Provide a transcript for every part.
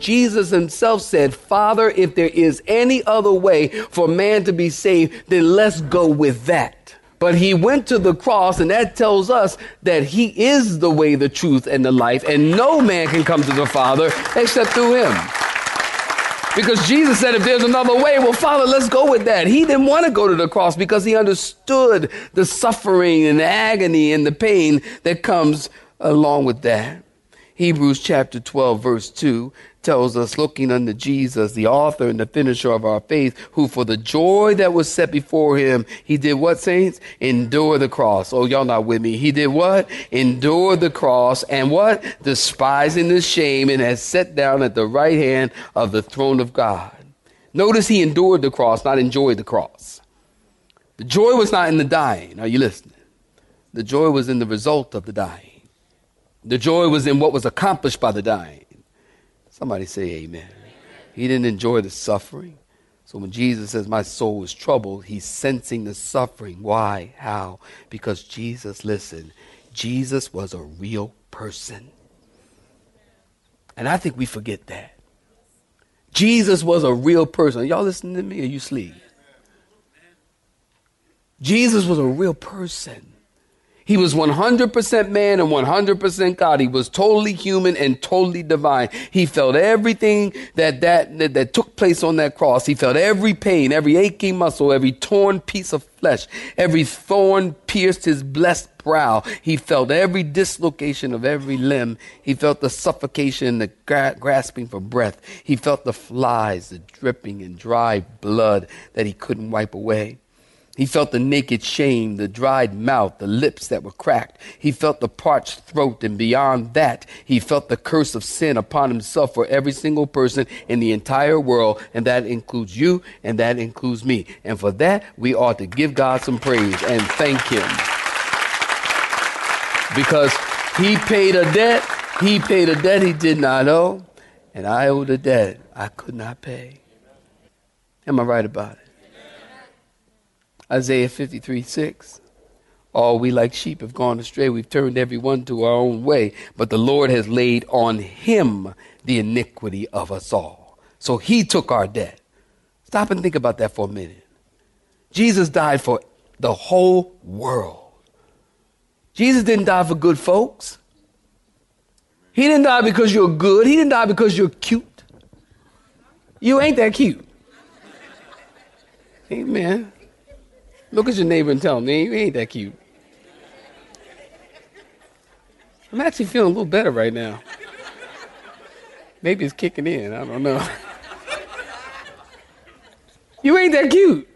Jesus himself said, Father, if there is any other way for man to be saved, then let's go with that. But he went to the cross, and that tells us that he is the way, the truth, and the life, and no man can come to the Father except through him. Because Jesus said, if there's another way, well, Father, let's go with that. He didn't want to go to the cross because he understood the suffering and the agony and the pain that comes along with that. Hebrews chapter 12, verse 2 tells us, looking unto Jesus, the author and the finisher of our faith, who for the joy that was set before him, he did what, saints? Endure the cross. Oh, y'all not with me. He did what? Endure the cross and what? Despising the shame and has sat down at the right hand of the throne of God. Notice he endured the cross, not enjoyed the cross. The joy was not in the dying. Are you listening? The joy was in the result of the dying. The joy was in what was accomplished by the dying. Somebody say amen. He didn't enjoy the suffering. So when Jesus says, My soul is troubled, he's sensing the suffering. Why? How? Because Jesus, listen, Jesus was a real person. And I think we forget that. Jesus was a real person. Y'all listening to me or you sleep? Jesus was a real person. He was 100% man and 100% God. He was totally human and totally divine. He felt everything that, that, that, that, took place on that cross. He felt every pain, every aching muscle, every torn piece of flesh, every thorn pierced his blessed brow. He felt every dislocation of every limb. He felt the suffocation, the gra- grasping for breath. He felt the flies, the dripping and dry blood that he couldn't wipe away. He felt the naked shame, the dried mouth, the lips that were cracked. He felt the parched throat, and beyond that, he felt the curse of sin upon himself for every single person in the entire world, and that includes you, and that includes me. And for that, we ought to give God some praise and thank Him. Because He paid a debt, He paid a debt He did not owe, and I owed a debt I could not pay. Am I right about it? Isaiah 53 6. All we like sheep have gone astray. We've turned every one to our own way, but the Lord has laid on him the iniquity of us all. So he took our debt. Stop and think about that for a minute. Jesus died for the whole world. Jesus didn't die for good folks. He didn't die because you're good. He didn't die because you're cute. You ain't that cute. Amen. Look at your neighbor and tell him, man, you ain't that cute. I'm actually feeling a little better right now. Maybe it's kicking in. I don't know. you ain't that cute.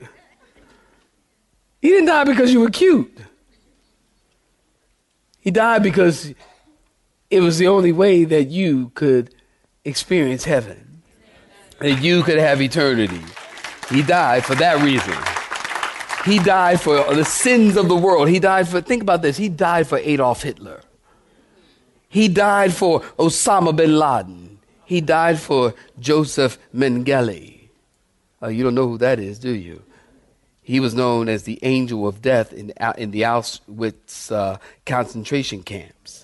He didn't die because you were cute. He died because it was the only way that you could experience heaven, that you could have eternity. He died for that reason. He died for the sins of the world. He died for, think about this, he died for Adolf Hitler. He died for Osama bin Laden. He died for Joseph Mengele. Uh, you don't know who that is, do you? He was known as the angel of death in, in the Auschwitz uh, concentration camps.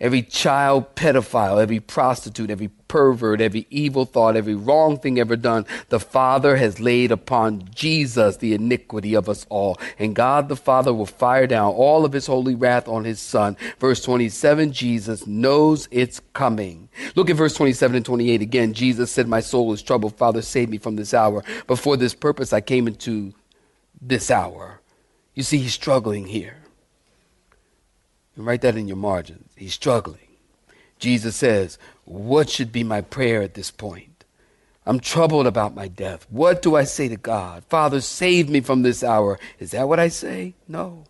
Every child pedophile, every prostitute, every pervert, every evil thought, every wrong thing ever done, the Father has laid upon Jesus the iniquity of us all. And God the Father will fire down all of his holy wrath on his Son. Verse 27, Jesus knows it's coming. Look at verse 27 and 28 again. Jesus said, My soul is troubled. Father, save me from this hour. But for this purpose I came into this hour. You see, he's struggling here. And write that in your margins. He's struggling. Jesus says, What should be my prayer at this point? I'm troubled about my death. What do I say to God? Father, save me from this hour. Is that what I say? No.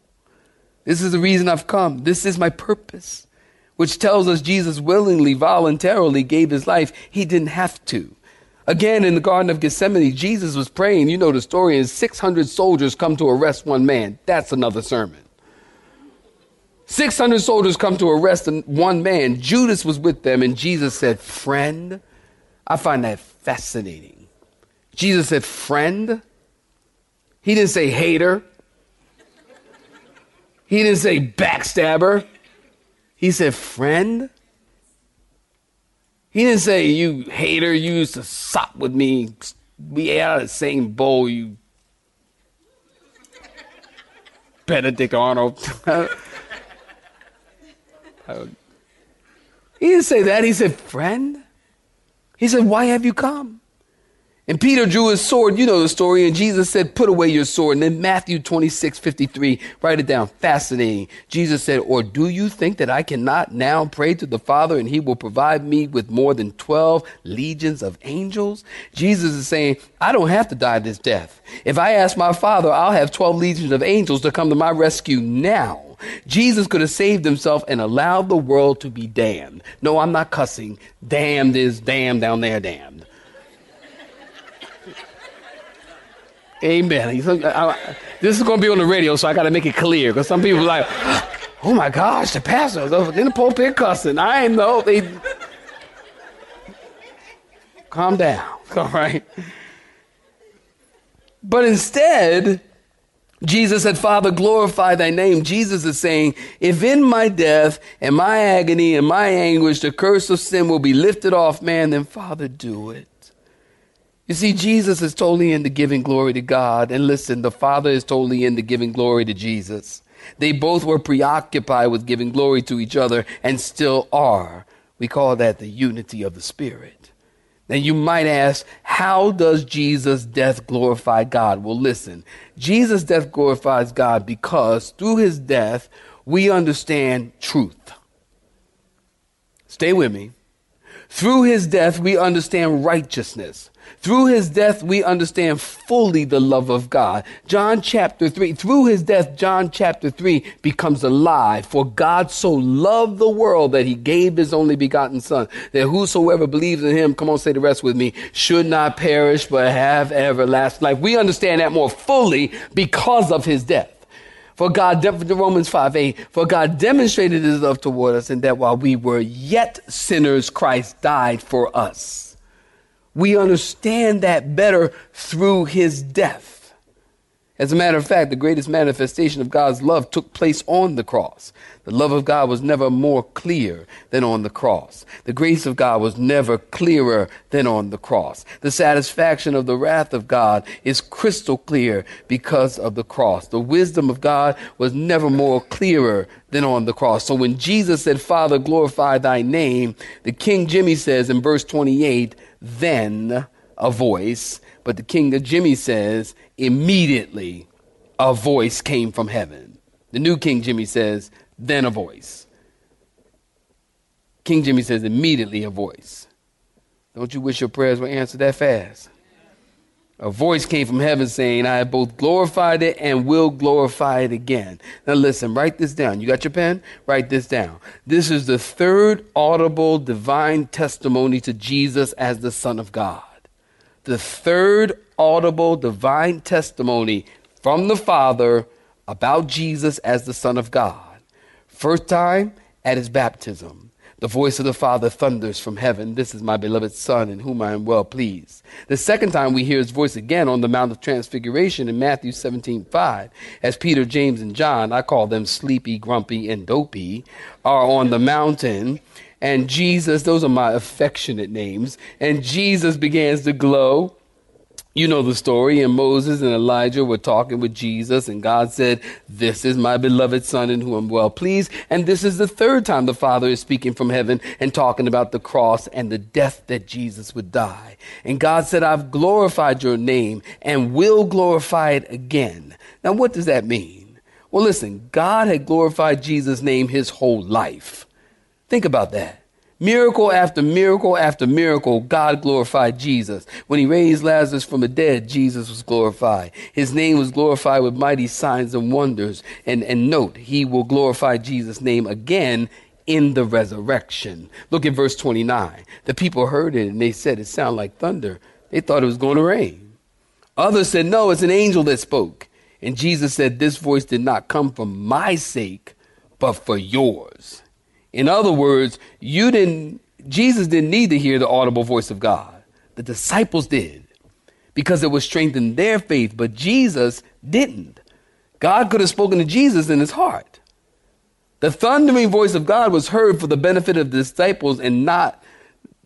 This is the reason I've come. This is my purpose, which tells us Jesus willingly, voluntarily gave his life. He didn't have to. Again, in the Garden of Gethsemane, Jesus was praying. You know the story, and 600 soldiers come to arrest one man. That's another sermon. 600 soldiers come to arrest one man. Judas was with them, and Jesus said, Friend. I find that fascinating. Jesus said, Friend. He didn't say hater. He didn't say backstabber. He said, Friend. He didn't say, You hater, you used to sop with me. We ate out of the same bowl, you Benedict Arnold. he didn't say that. He said, Friend. He said, Why have you come? And Peter drew his sword. You know the story. And Jesus said, Put away your sword. And then Matthew 26, 53, write it down. Fascinating. Jesus said, Or do you think that I cannot now pray to the Father and he will provide me with more than 12 legions of angels? Jesus is saying, I don't have to die this death. If I ask my Father, I'll have 12 legions of angels to come to my rescue now. Jesus could have saved himself and allowed the world to be damned. No, I'm not cussing. Damned is damned down there, damned. Amen. this is going to be on the radio, so I got to make it clear because some people are like, oh my gosh, the pastor was in the pulpit cussing. I ain't know. They... Calm down. All right. But instead, Jesus said, Father, glorify thy name. Jesus is saying, if in my death and my agony and my anguish the curse of sin will be lifted off man, then Father, do it. You see, Jesus is totally into giving glory to God. And listen, the Father is totally into giving glory to Jesus. They both were preoccupied with giving glory to each other and still are. We call that the unity of the Spirit. Now you might ask, how does Jesus' death glorify God? Well, listen, Jesus' death glorifies God because through his death, we understand truth. Stay with me. Through his death, we understand righteousness. Through his death, we understand fully the love of God. John chapter 3, through his death, John chapter 3 becomes alive. For God so loved the world that he gave his only begotten Son, that whosoever believes in him, come on, say the rest with me, should not perish but have everlasting life. We understand that more fully because of his death. For God, Romans 5 8, for God demonstrated his love toward us in that while we were yet sinners, Christ died for us. We understand that better through his death. As a matter of fact, the greatest manifestation of God's love took place on the cross. The love of God was never more clear than on the cross. The grace of God was never clearer than on the cross. The satisfaction of the wrath of God is crystal clear because of the cross. The wisdom of God was never more clearer than on the cross. So when Jesus said, Father, glorify thy name, the King Jimmy says in verse 28, then a voice. But the King of Jimmy says, immediately a voice came from heaven. The new King Jimmy says, then a voice. King Jimmy says, immediately a voice. Don't you wish your prayers were answered that fast? A voice came from heaven saying, I have both glorified it and will glorify it again. Now listen, write this down. You got your pen? Write this down. This is the third audible divine testimony to Jesus as the Son of God. The third audible divine testimony from the Father about Jesus as the Son of God. First time at his baptism. The voice of the Father thunders from heaven. This is my beloved Son in whom I am well pleased. The second time we hear his voice again on the Mount of Transfiguration in Matthew 17 5, as Peter, James, and John, I call them sleepy, grumpy, and dopey, are on the mountain. And Jesus, those are my affectionate names, and Jesus begins to glow you know the story, and Moses and Elijah were talking with Jesus, and God said, This is my beloved Son in whom I'm well pleased. And this is the third time the Father is speaking from heaven and talking about the cross and the death that Jesus would die. And God said, I've glorified your name and will glorify it again. Now, what does that mean? Well, listen, God had glorified Jesus' name his whole life. Think about that. Miracle after miracle after miracle, God glorified Jesus. When he raised Lazarus from the dead, Jesus was glorified. His name was glorified with mighty signs and wonders. And, and note, he will glorify Jesus' name again in the resurrection. Look at verse 29. The people heard it and they said it sounded like thunder. They thought it was going to rain. Others said, no, it's an angel that spoke. And Jesus said, this voice did not come for my sake, but for yours. In other words, you didn't, Jesus didn't need to hear the audible voice of God. The disciples did because it would strengthen their faith, but Jesus didn't. God could have spoken to Jesus in his heart. The thundering voice of God was heard for the benefit of the disciples and not,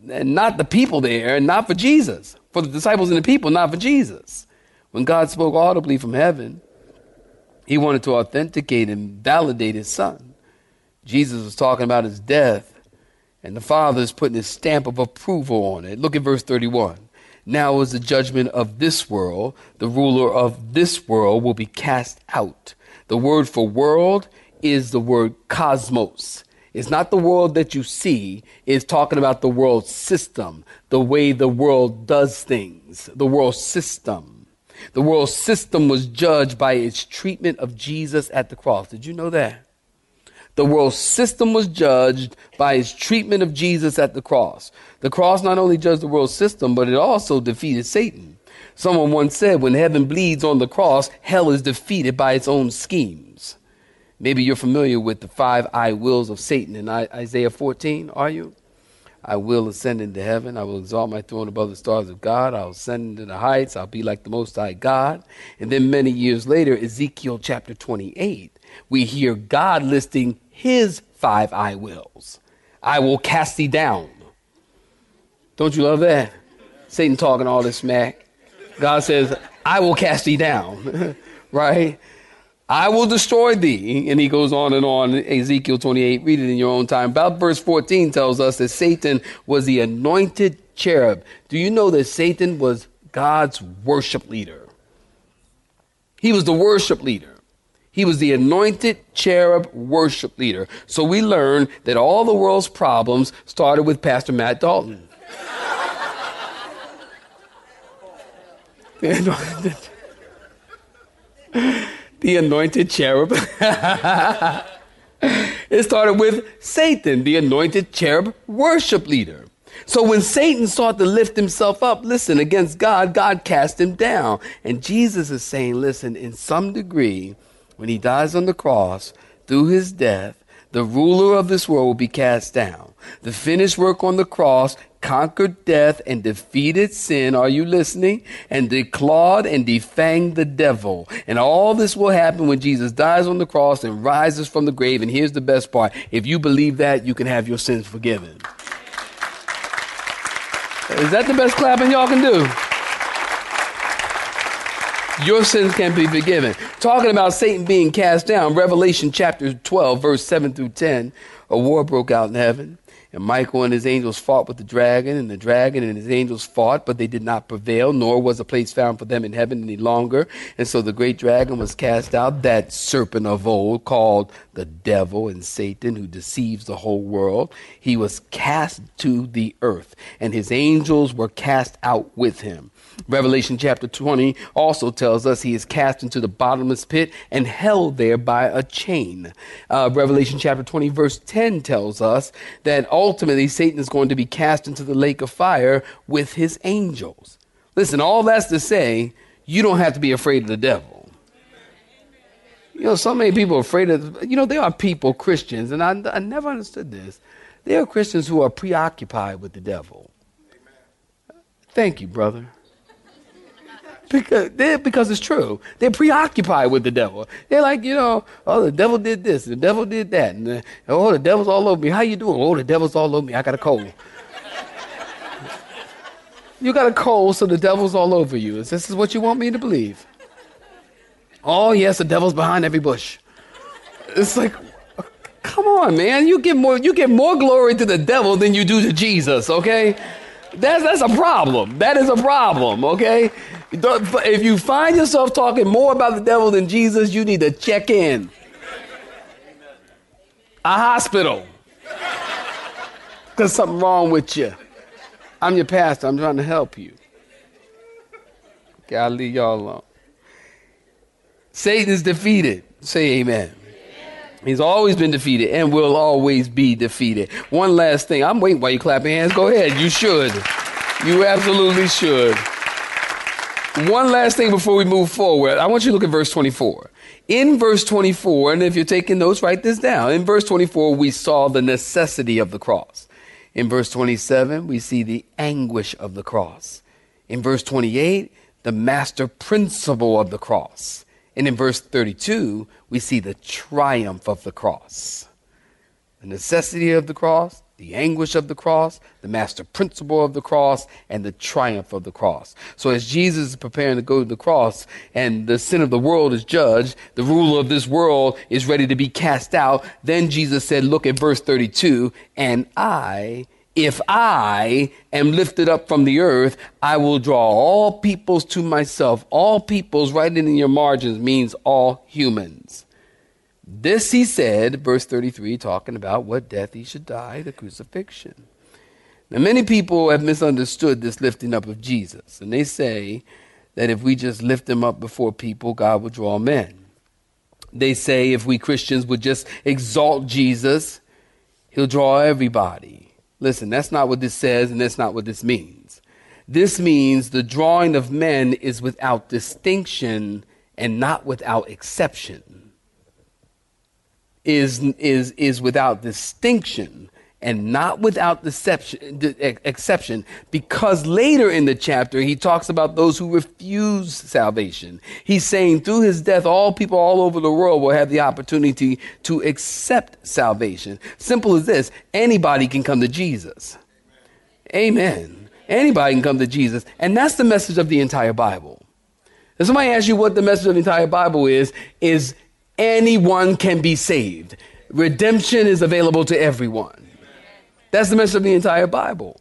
and not the people there, and not for Jesus. For the disciples and the people, not for Jesus. When God spoke audibly from heaven, he wanted to authenticate and validate his son. Jesus was talking about his death, and the Father is putting his stamp of approval on it. Look at verse 31. Now is the judgment of this world. The ruler of this world will be cast out. The word for world is the word cosmos. It's not the world that you see, it's talking about the world system, the way the world does things, the world system. The world system was judged by its treatment of Jesus at the cross. Did you know that? The world system was judged by its treatment of Jesus at the cross. The cross not only judged the world system, but it also defeated Satan. Someone once said, when heaven bleeds on the cross, hell is defeated by its own schemes. Maybe you're familiar with the five I wills of Satan in Isaiah 14, are you? I will ascend into heaven. I will exalt my throne above the stars of God. I'll ascend into the heights. I'll be like the Most High God. And then many years later, Ezekiel chapter 28, we hear God listing his five I wills. I will cast thee down. Don't you love that? Satan talking all this smack. God says, I will cast thee down. right? I will destroy thee. And he goes on and on. Ezekiel 28, read it in your own time. About verse 14 tells us that Satan was the anointed cherub. Do you know that Satan was God's worship leader? He was the worship leader. He was the anointed cherub worship leader. So we learn that all the world's problems started with Pastor Matt Dalton. the, anointed, the anointed cherub. it started with Satan, the anointed cherub worship leader. So when Satan sought to lift himself up, listen, against God, God cast him down. And Jesus is saying, listen, in some degree, when he dies on the cross, through his death, the ruler of this world will be cast down. The finished work on the cross conquered death and defeated sin. Are you listening? And declawed and defanged the devil. And all this will happen when Jesus dies on the cross and rises from the grave. And here's the best part. If you believe that, you can have your sins forgiven. Is that the best clapping y'all can do? Your sins can be forgiven. Talking about Satan being cast down, Revelation chapter 12, verse 7 through 10, a war broke out in heaven. And Michael and his angels fought with the dragon, and the dragon and his angels fought, but they did not prevail, nor was a place found for them in heaven any longer. And so the great dragon was cast out, that serpent of old called the devil and Satan, who deceives the whole world. He was cast to the earth, and his angels were cast out with him. Revelation chapter 20 also tells us he is cast into the bottomless pit and held there by a chain. Uh, Revelation chapter 20, verse 10 tells us that ultimately Satan is going to be cast into the lake of fire with his angels. Listen, all that's to say, you don't have to be afraid of the devil. You know, so many people are afraid of, you know, there are people, Christians, and I, I never understood this. There are Christians who are preoccupied with the devil. Thank you, brother. Because, because it's true. They're preoccupied with the devil. They're like, you know, oh, the devil did this, the devil did that, and oh, the devil's all over me. How you doing? Oh, the devil's all over me. I got a cold. you got a cold, so the devil's all over you. This is what you want me to believe. Oh, yes, the devil's behind every bush. It's like, come on, man. You give more, you give more glory to the devil than you do to Jesus, okay? That's, that's a problem. That is a problem, okay? If you find yourself talking more about the devil than Jesus, you need to check in. A hospital. Because something wrong with you. I'm your pastor. I'm trying to help you. Okay, I'll leave y'all alone. Satan is defeated. Say amen. He's always been defeated and will always be defeated. One last thing. I'm waiting while you clap your hands. Go ahead. You should. You absolutely should. One last thing before we move forward. I want you to look at verse 24. In verse 24, and if you're taking notes, write this down. In verse 24, we saw the necessity of the cross. In verse 27, we see the anguish of the cross. In verse 28, the master principle of the cross. And in verse 32, we see the triumph of the cross. The necessity of the cross, the anguish of the cross, the master principle of the cross, and the triumph of the cross. So as Jesus is preparing to go to the cross and the sin of the world is judged, the ruler of this world is ready to be cast out, then Jesus said, look at verse 32, and I if I am lifted up from the earth, I will draw all peoples to myself. All peoples, right in your margins, means all humans. This he said, verse 33, talking about what death he should die, the crucifixion. Now, many people have misunderstood this lifting up of Jesus, and they say that if we just lift him up before people, God will draw men. They say if we Christians would just exalt Jesus, he'll draw everybody. Listen, that's not what this says, and that's not what this means. This means the drawing of men is without distinction and not without exception. Is, is, is without distinction and not without deception, exception, because later in the chapter he talks about those who refuse salvation. He's saying through his death, all people all over the world will have the opportunity to accept salvation. Simple as this anybody can come to Jesus. Amen. Anybody can come to Jesus. And that's the message of the entire Bible. If somebody asks you what the message of the entire Bible is, is anyone can be saved. Redemption is available to everyone. That's the message of the entire Bible.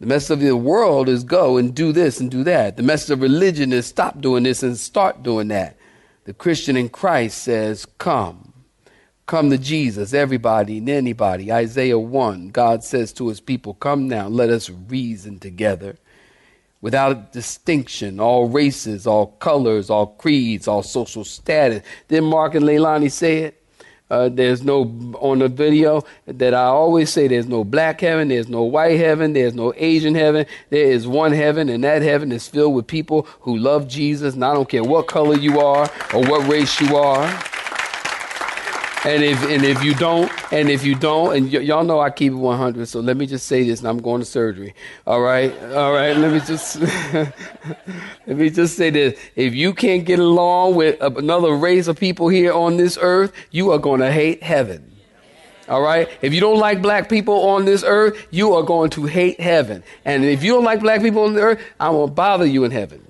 The message of the world is go and do this and do that. The message of religion is stop doing this and start doing that. The Christian in Christ says, come. Come to Jesus, everybody and anybody. Isaiah 1, God says to his people, Come now, let us reason together. Without distinction, all races, all colors, all creeds, all social status. Didn't Mark and Leilani say it? Uh, there's no, on the video that I always say, there's no black heaven, there's no white heaven, there's no Asian heaven. There is one heaven, and that heaven is filled with people who love Jesus. And I don't care what color you are or what race you are. And if and if you don't, and if you don't, and y- y'all know I keep it 100, so let me just say this, and I'm going to surgery. All right, all right. Let me just let me just say this: if you can't get along with another race of people here on this earth, you are going to hate heaven. All right. If you don't like black people on this earth, you are going to hate heaven. And if you don't like black people on the earth, I won't bother you in heaven.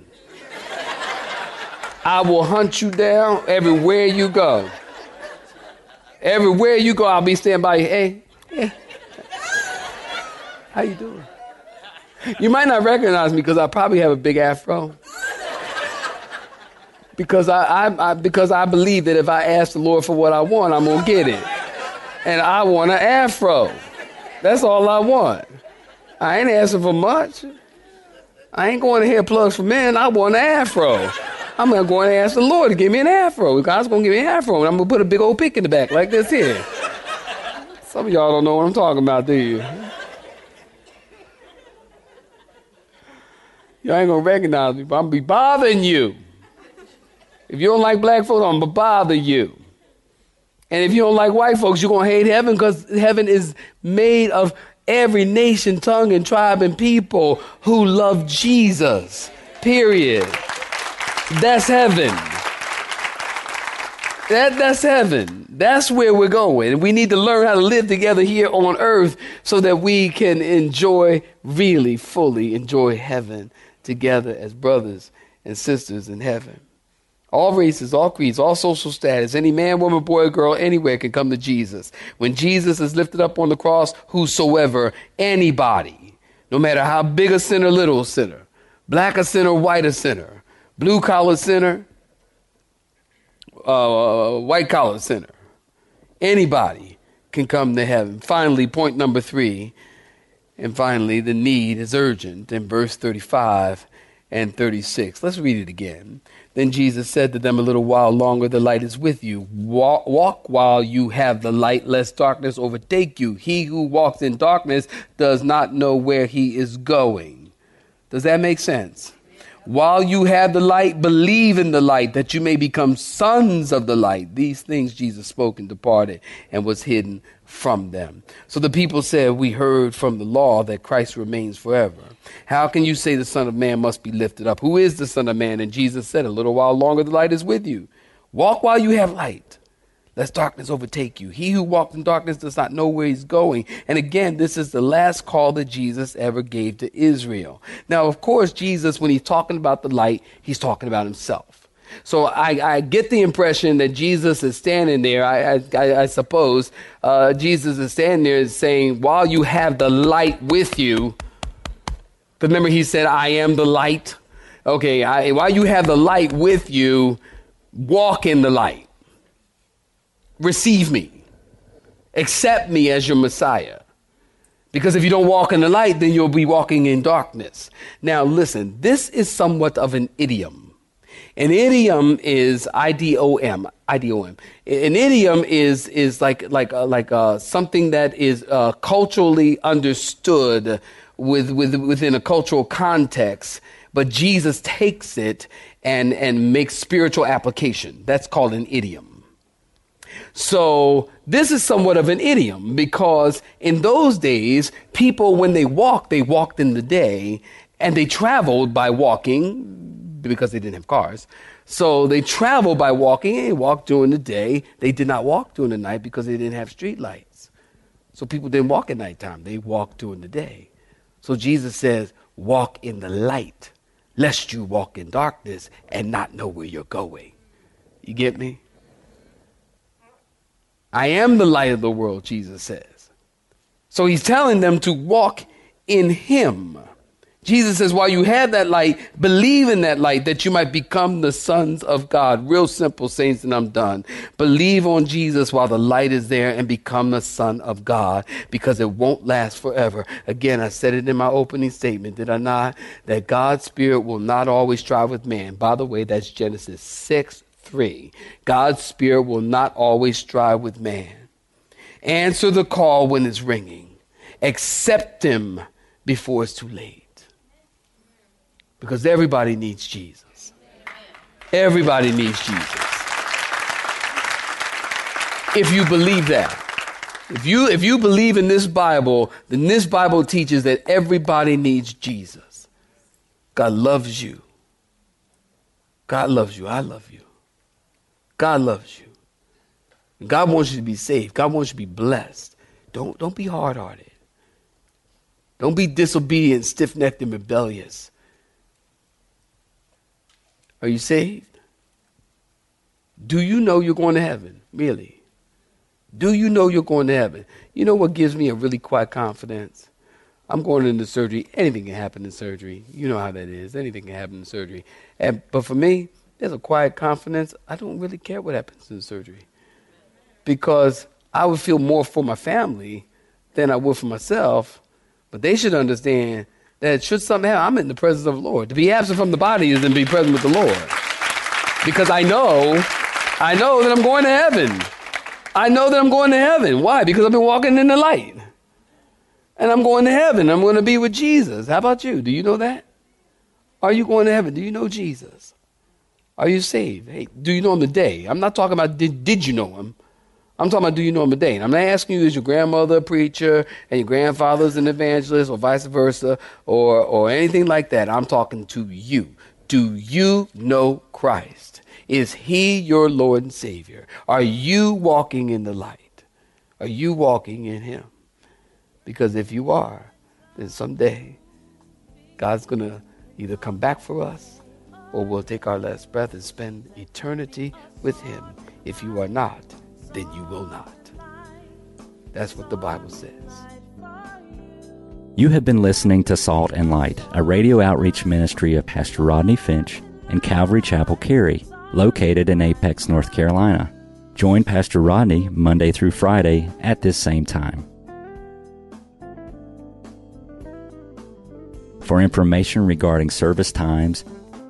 I will hunt you down everywhere you go. Everywhere you go, I'll be standing by you. Hey, hey. How you doing? You might not recognize me because I probably have a big afro. Because I, I, I, because I believe that if I ask the Lord for what I want, I'm gonna get it. And I want an afro. That's all I want. I ain't asking for much. I ain't going to hear plugs for men. I want an afro. I'm gonna go and ask the Lord to give me an afro. God's gonna give me an afro, and I'm gonna put a big old pick in the back like this here. Some of y'all don't know what I'm talking about, do you? Y'all ain't gonna recognize me, but I'm gonna be bothering you. If you don't like black folks, I'm gonna bother you. And if you don't like white folks, you're gonna hate heaven because heaven is made of every nation, tongue, and tribe and people who love Jesus. Period. That's heaven. That, that's heaven. That's where we're going. We need to learn how to live together here on earth so that we can enjoy, really fully enjoy heaven together as brothers and sisters in heaven. All races, all creeds, all social status, any man, woman, boy, girl, anywhere can come to Jesus. When Jesus is lifted up on the cross, whosoever, anybody, no matter how big a sinner, little sinner, Black a sinner, white a sinner, blue collar sinner, uh, white collar sinner. Anybody can come to heaven. Finally, point number three, and finally, the need is urgent in verse 35 and 36. Let's read it again. Then Jesus said to them, A little while longer the light is with you. Walk, walk, while you have the light, lest darkness overtake you. He who walks in darkness does not know where he is going. Does that make sense? While you have the light, believe in the light, that you may become sons of the light. These things Jesus spoke and departed and was hidden from them. So the people said, We heard from the law that Christ remains forever. How can you say the Son of Man must be lifted up? Who is the Son of Man? And Jesus said, A little while longer the light is with you. Walk while you have light lest darkness overtake you. He who walks in darkness does not know where he's going. And again, this is the last call that Jesus ever gave to Israel. Now, of course, Jesus, when he's talking about the light, he's talking about himself. So I, I get the impression that Jesus is standing there. I, I, I suppose uh, Jesus is standing there saying, while you have the light with you, remember he said, I am the light. Okay, while you have the light with you, walk in the light receive me, accept me as your Messiah. Because if you don't walk in the light, then you'll be walking in darkness. Now, listen, this is somewhat of an idiom. An idiom is IDOM. IDOM. An idiom is is like like uh, like uh, something that is uh, culturally understood with, with within a cultural context, but Jesus takes it and and makes spiritual application. That's called an idiom. So this is somewhat of an idiom because in those days, people, when they walked, they walked in the day and they traveled by walking because they didn't have cars. So they traveled by walking and they walked during the day. They did not walk during the night because they didn't have street lights. So people didn't walk at nighttime. They walked during the day. So Jesus says, walk in the light, lest you walk in darkness and not know where you're going. You get me? I am the light of the world, Jesus says. So he's telling them to walk in him. Jesus says, while you have that light, believe in that light that you might become the sons of God. Real simple, saints, and I'm done. Believe on Jesus while the light is there and become the son of God because it won't last forever. Again, I said it in my opening statement, did I not? That God's spirit will not always strive with man. By the way, that's Genesis 6 3. God's Spirit will not always strive with man. Answer the call when it's ringing. Accept Him before it's too late. Because everybody needs Jesus. Everybody needs Jesus. If you believe that. If you, if you believe in this Bible, then this Bible teaches that everybody needs Jesus. God loves you. God loves you. I love you. God loves you. God wants you to be saved. God wants you to be blessed. Don't, don't be hard hearted. Don't be disobedient, stiff necked, and rebellious. Are you saved? Do you know you're going to heaven? Really? Do you know you're going to heaven? You know what gives me a really quiet confidence? I'm going into surgery. Anything can happen in surgery. You know how that is. Anything can happen in surgery. And, but for me, there's a quiet confidence. I don't really care what happens in surgery because I would feel more for my family than I would for myself. But they should understand that should something happen, I'm in the presence of the Lord. To be absent from the body is to be present with the Lord. Because I know, I know that I'm going to heaven. I know that I'm going to heaven. Why? Because I've been walking in the light. And I'm going to heaven. I'm going to be with Jesus. How about you? Do you know that? Are you going to heaven? Do you know Jesus? Are you saved? Hey, do you know him today? I'm not talking about did, did you know him. I'm talking about do you know him today? And I'm not asking you is your grandmother a preacher and your grandfather's an evangelist or vice versa or, or anything like that. I'm talking to you. Do you know Christ? Is he your Lord and Savior? Are you walking in the light? Are you walking in him? Because if you are, then someday God's going to either come back for us or we'll take our last breath and spend eternity with Him. If you are not, then you will not. That's what the Bible says. You have been listening to Salt and Light, a radio outreach ministry of Pastor Rodney Finch and Calvary Chapel Cary, located in Apex, North Carolina. Join Pastor Rodney Monday through Friday at this same time. For information regarding service times,